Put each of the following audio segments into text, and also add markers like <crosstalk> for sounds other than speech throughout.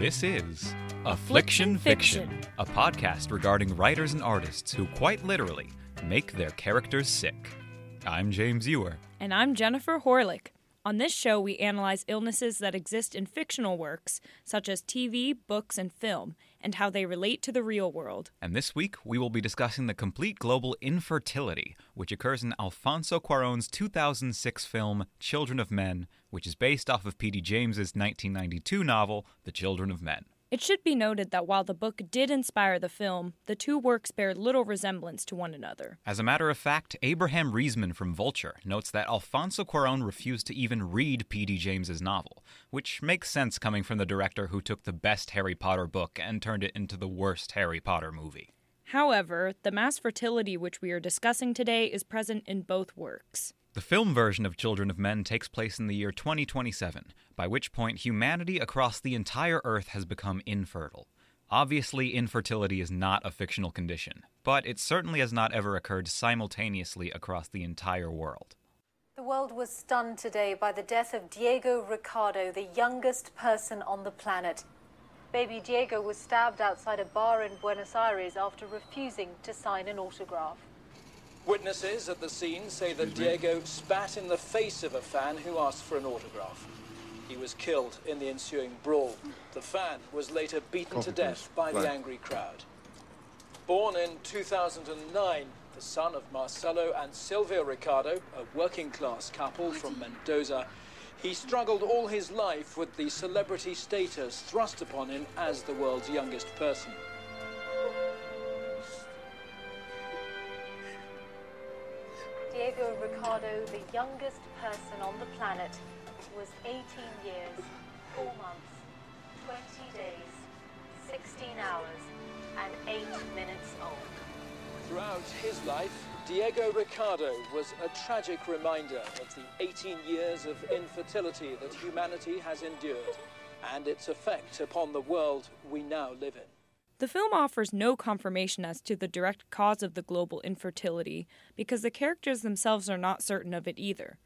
This is Affliction Fiction, a podcast regarding writers and artists who quite literally make their characters sick. I'm James Ewer. And I'm Jennifer Horlick. On this show, we analyze illnesses that exist in fictional works, such as TV, books, and film, and how they relate to the real world. And this week, we will be discussing the complete global infertility, which occurs in Alfonso Cuarón's 2006 film Children of Men, which is based off of P.D. James's 1992 novel The Children of Men. It should be noted that while the book did inspire the film, the two works bear little resemblance to one another. As a matter of fact, Abraham Riesman from Vulture notes that Alfonso Cuarón refused to even read P.D. James's novel, which makes sense coming from the director who took the best Harry Potter book and turned it into the worst Harry Potter movie. However, the mass fertility which we are discussing today is present in both works. The film version of Children of Men takes place in the year 2027, by which point humanity across the entire Earth has become infertile. Obviously, infertility is not a fictional condition, but it certainly has not ever occurred simultaneously across the entire world. The world was stunned today by the death of Diego Ricardo, the youngest person on the planet. Baby Diego was stabbed outside a bar in Buenos Aires after refusing to sign an autograph. Witnesses at the scene say that Diego spat in the face of a fan who asked for an autograph. He was killed in the ensuing brawl. The fan was later beaten to death by the angry crowd. Born in 2009, the son of Marcelo and Silvia Ricardo, a working class couple from Mendoza, he struggled all his life with the celebrity status thrust upon him as the world's youngest person. Ricardo, the youngest person on the planet, was 18 years, 4 months, 20 days, 16 hours, and 8 minutes old. Throughout his life, Diego Ricardo was a tragic reminder of the 18 years of infertility that humanity has endured and its effect upon the world we now live in. The film offers no confirmation as to the direct cause of the global infertility because the characters themselves are not certain of it either.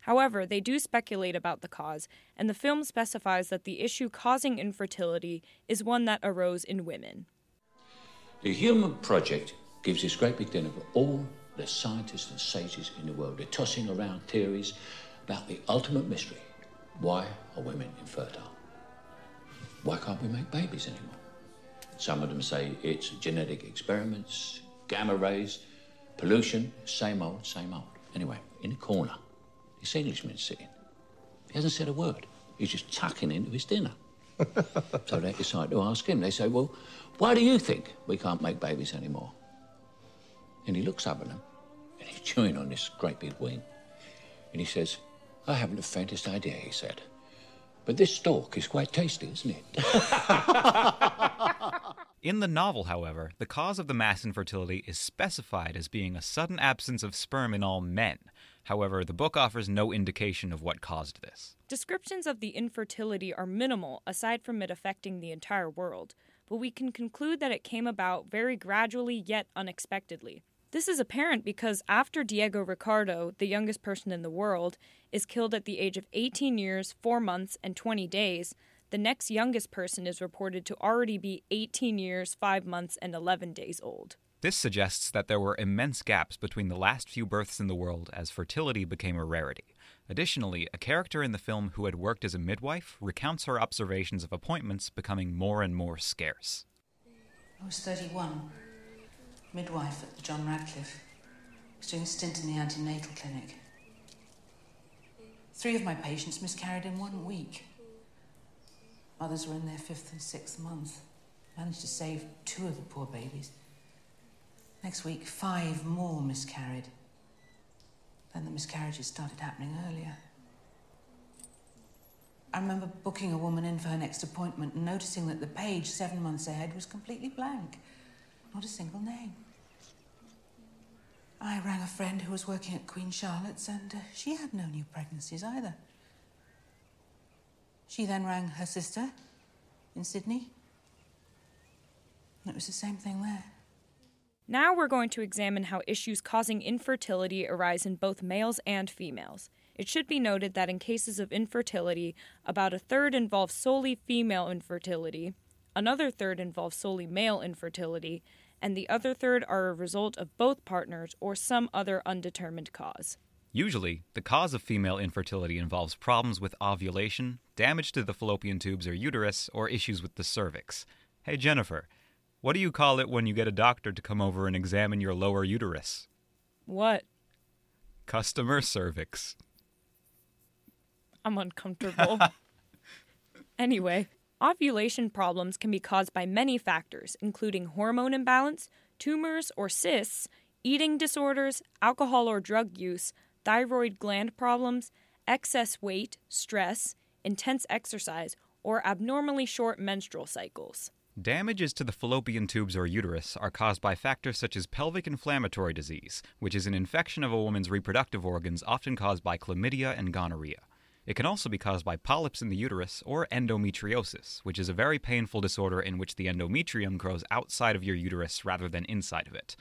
However, they do speculate about the cause, and the film specifies that the issue causing infertility is one that arose in women. The Human Project gives this great big dinner for all the scientists and sages in the world. They're tossing around theories about the ultimate mystery. Why are women infertile? Why can't we make babies anymore? Some of them say it's genetic experiments, gamma rays, pollution, same old, same old. Anyway, in the corner, this Englishman's sitting. He hasn't said a word. He's just tucking into his dinner. <laughs> so they decide to ask him. They say, Well, why do you think we can't make babies anymore? And he looks up at them and he's chewing on this great big wing. And he says, I haven't the faintest idea, he said. But this stork is quite tasty, isn't it? <laughs> In the novel, however, the cause of the mass infertility is specified as being a sudden absence of sperm in all men. However, the book offers no indication of what caused this. Descriptions of the infertility are minimal aside from it affecting the entire world, but we can conclude that it came about very gradually yet unexpectedly. This is apparent because after Diego Ricardo, the youngest person in the world, is killed at the age of 18 years, 4 months, and 20 days, the next youngest person is reported to already be 18 years, 5 months, and 11 days old. This suggests that there were immense gaps between the last few births in the world as fertility became a rarity. Additionally, a character in the film who had worked as a midwife recounts her observations of appointments becoming more and more scarce. I was 31, midwife at the John Radcliffe. I was doing a stint in the antenatal clinic. Three of my patients miscarried in one week. Others were in their fifth and sixth month. Managed to save two of the poor babies. Next week, five more miscarried. Then the miscarriages started happening earlier. I remember booking a woman in for her next appointment and noticing that the page seven months ahead was completely blank. Not a single name. I rang a friend who was working at Queen Charlotte's and uh, she had no new pregnancies either. She then rang her sister in Sydney. And it was the same thing there. Now we're going to examine how issues causing infertility arise in both males and females. It should be noted that in cases of infertility, about a third involves solely female infertility, another third involves solely male infertility, and the other third are a result of both partners or some other undetermined cause. Usually, the cause of female infertility involves problems with ovulation, damage to the fallopian tubes or uterus, or issues with the cervix. Hey, Jennifer, what do you call it when you get a doctor to come over and examine your lower uterus? What? Customer cervix. I'm uncomfortable. <laughs> anyway, ovulation problems can be caused by many factors, including hormone imbalance, tumors or cysts, eating disorders, alcohol or drug use, thyroid gland problems, excess weight, stress, intense exercise, or abnormally short menstrual cycles. Damages to the fallopian tubes or uterus are caused by factors such as pelvic inflammatory disease, which is an infection of a woman's reproductive organs often caused by chlamydia and gonorrhea. It can also be caused by polyps in the uterus or endometriosis, which is a very painful disorder in which the endometrium grows outside of your uterus rather than inside of it.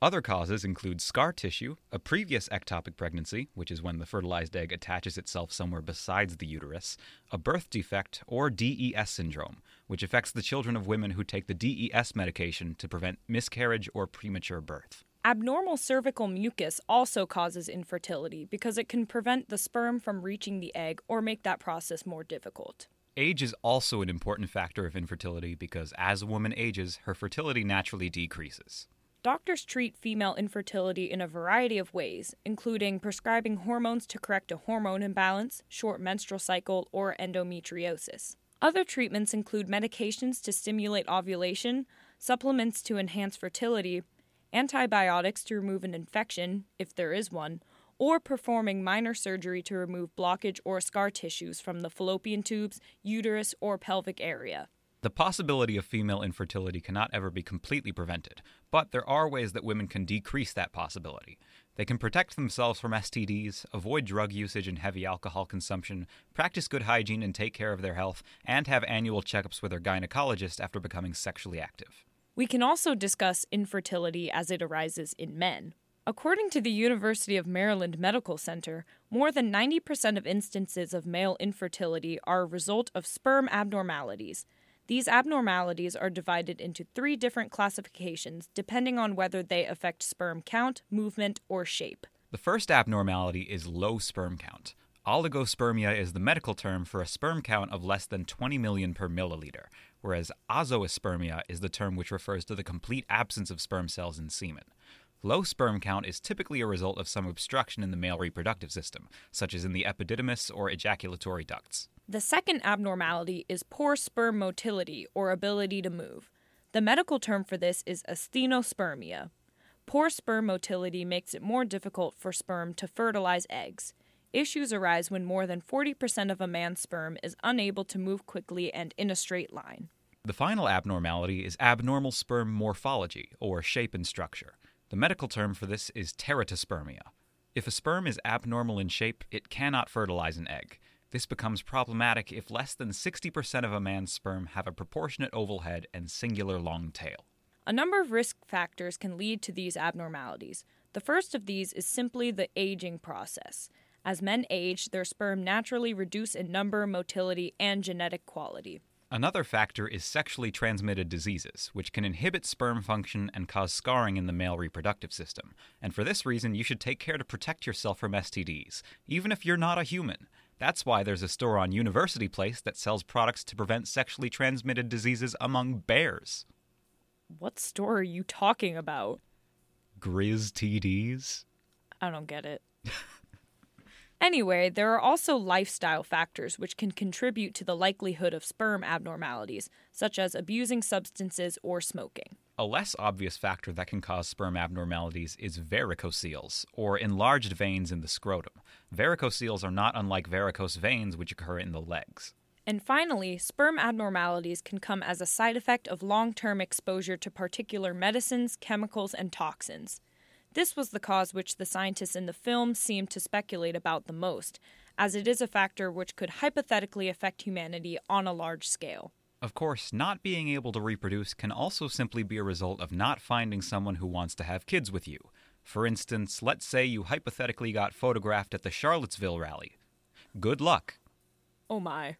Other causes include scar tissue, a previous ectopic pregnancy, which is when the fertilized egg attaches itself somewhere besides the uterus, a birth defect, or DES syndrome, which affects the children of women who take the DES medication to prevent miscarriage or premature birth. Abnormal cervical mucus also causes infertility because it can prevent the sperm from reaching the egg or make that process more difficult. Age is also an important factor of infertility because as a woman ages, her fertility naturally decreases. Doctors treat female infertility in a variety of ways, including prescribing hormones to correct a hormone imbalance, short menstrual cycle, or endometriosis. Other treatments include medications to stimulate ovulation, supplements to enhance fertility, antibiotics to remove an infection, if there is one, or performing minor surgery to remove blockage or scar tissues from the fallopian tubes, uterus, or pelvic area. The possibility of female infertility cannot ever be completely prevented, but there are ways that women can decrease that possibility. They can protect themselves from STDs, avoid drug usage and heavy alcohol consumption, practice good hygiene and take care of their health, and have annual checkups with their gynecologist after becoming sexually active. We can also discuss infertility as it arises in men. According to the University of Maryland Medical Center, more than 90% of instances of male infertility are a result of sperm abnormalities. These abnormalities are divided into three different classifications depending on whether they affect sperm count, movement, or shape. The first abnormality is low sperm count. Oligospermia is the medical term for a sperm count of less than 20 million per milliliter, whereas azoospermia is the term which refers to the complete absence of sperm cells in semen. Low sperm count is typically a result of some obstruction in the male reproductive system, such as in the epididymis or ejaculatory ducts. The second abnormality is poor sperm motility or ability to move. The medical term for this is asthenospermia. Poor sperm motility makes it more difficult for sperm to fertilize eggs. Issues arise when more than 40% of a man's sperm is unable to move quickly and in a straight line. The final abnormality is abnormal sperm morphology, or shape and structure. The medical term for this is teratospermia. If a sperm is abnormal in shape, it cannot fertilize an egg. This becomes problematic if less than 60% of a man's sperm have a proportionate oval head and singular long tail. A number of risk factors can lead to these abnormalities. The first of these is simply the aging process. As men age, their sperm naturally reduce in number, motility, and genetic quality. Another factor is sexually transmitted diseases, which can inhibit sperm function and cause scarring in the male reproductive system. And for this reason, you should take care to protect yourself from STDs, even if you're not a human. That's why there's a store on University Place that sells products to prevent sexually transmitted diseases among bears. What store are you talking about? Grizz TDs? I don't get it. <laughs> anyway, there are also lifestyle factors which can contribute to the likelihood of sperm abnormalities, such as abusing substances or smoking. A less obvious factor that can cause sperm abnormalities is varicoceles, or enlarged veins in the scrotum. Varicoceles are not unlike varicose veins, which occur in the legs. And finally, sperm abnormalities can come as a side effect of long term exposure to particular medicines, chemicals, and toxins. This was the cause which the scientists in the film seemed to speculate about the most, as it is a factor which could hypothetically affect humanity on a large scale. Of course, not being able to reproduce can also simply be a result of not finding someone who wants to have kids with you. For instance, let's say you hypothetically got photographed at the Charlottesville rally. Good luck. Oh my.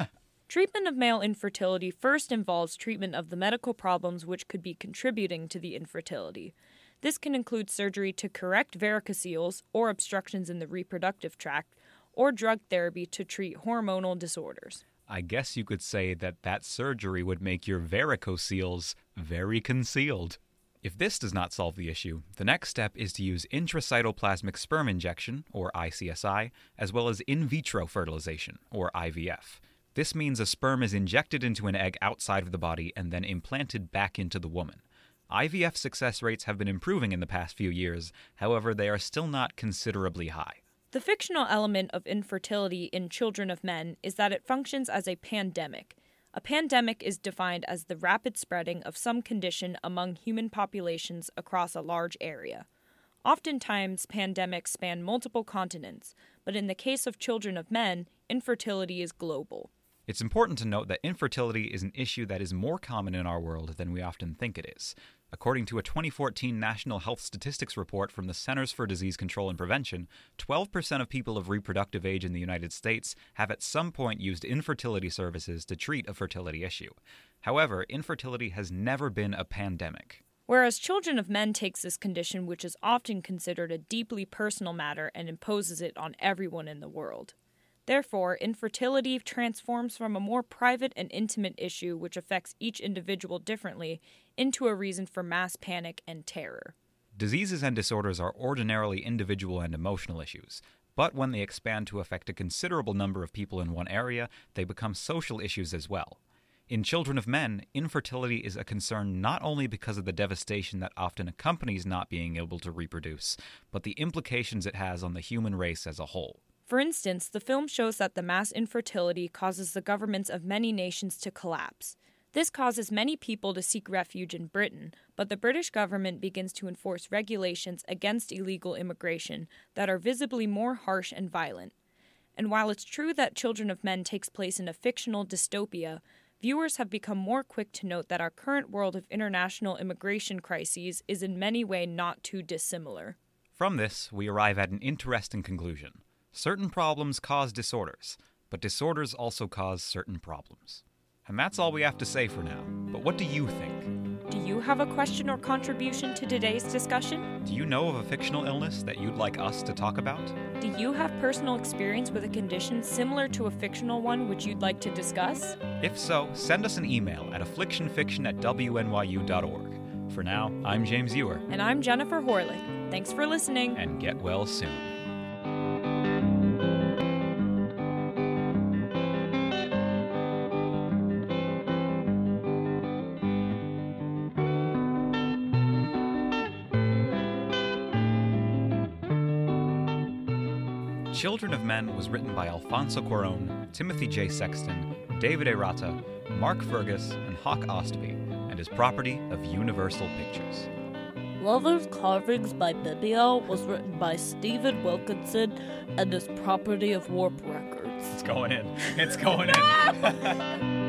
<laughs> treatment of male infertility first involves treatment of the medical problems which could be contributing to the infertility. This can include surgery to correct varicoceles or obstructions in the reproductive tract, or drug therapy to treat hormonal disorders. I guess you could say that that surgery would make your varicoceles very concealed. If this does not solve the issue, the next step is to use intracytoplasmic sperm injection, or ICSI, as well as in vitro fertilization, or IVF. This means a sperm is injected into an egg outside of the body and then implanted back into the woman. IVF success rates have been improving in the past few years, however, they are still not considerably high. The fictional element of infertility in Children of Men is that it functions as a pandemic. A pandemic is defined as the rapid spreading of some condition among human populations across a large area. Oftentimes, pandemics span multiple continents, but in the case of Children of Men, infertility is global. It's important to note that infertility is an issue that is more common in our world than we often think it is. According to a 2014 National Health Statistics report from the Centers for Disease Control and Prevention, 12% of people of reproductive age in the United States have at some point used infertility services to treat a fertility issue. However, infertility has never been a pandemic. Whereas Children of Men takes this condition, which is often considered a deeply personal matter, and imposes it on everyone in the world. Therefore, infertility transforms from a more private and intimate issue which affects each individual differently into a reason for mass panic and terror. Diseases and disorders are ordinarily individual and emotional issues, but when they expand to affect a considerable number of people in one area, they become social issues as well. In Children of Men, infertility is a concern not only because of the devastation that often accompanies not being able to reproduce, but the implications it has on the human race as a whole. For instance, the film shows that the mass infertility causes the governments of many nations to collapse. This causes many people to seek refuge in Britain, but the British government begins to enforce regulations against illegal immigration that are visibly more harsh and violent. And while it's true that Children of Men takes place in a fictional dystopia, viewers have become more quick to note that our current world of international immigration crises is in many ways not too dissimilar. From this, we arrive at an interesting conclusion. Certain problems cause disorders, but disorders also cause certain problems. And that's all we have to say for now. But what do you think? Do you have a question or contribution to today's discussion? Do you know of a fictional illness that you'd like us to talk about? Do you have personal experience with a condition similar to a fictional one which you'd like to discuss? If so, send us an email at afflictionfiction at wnyu.org. For now, I'm James Ewer. And I'm Jennifer Horlick. Thanks for listening. And get well soon. Children of Men was written by Alfonso Cuaron, Timothy J. Sexton, David Arata, Mark Fergus, and Hawk Ostby, and is property of Universal Pictures. Lover's Carvings by Bibio was written by Stephen Wilkinson and is property of Warp Records. It's going in. It's going in. <laughs>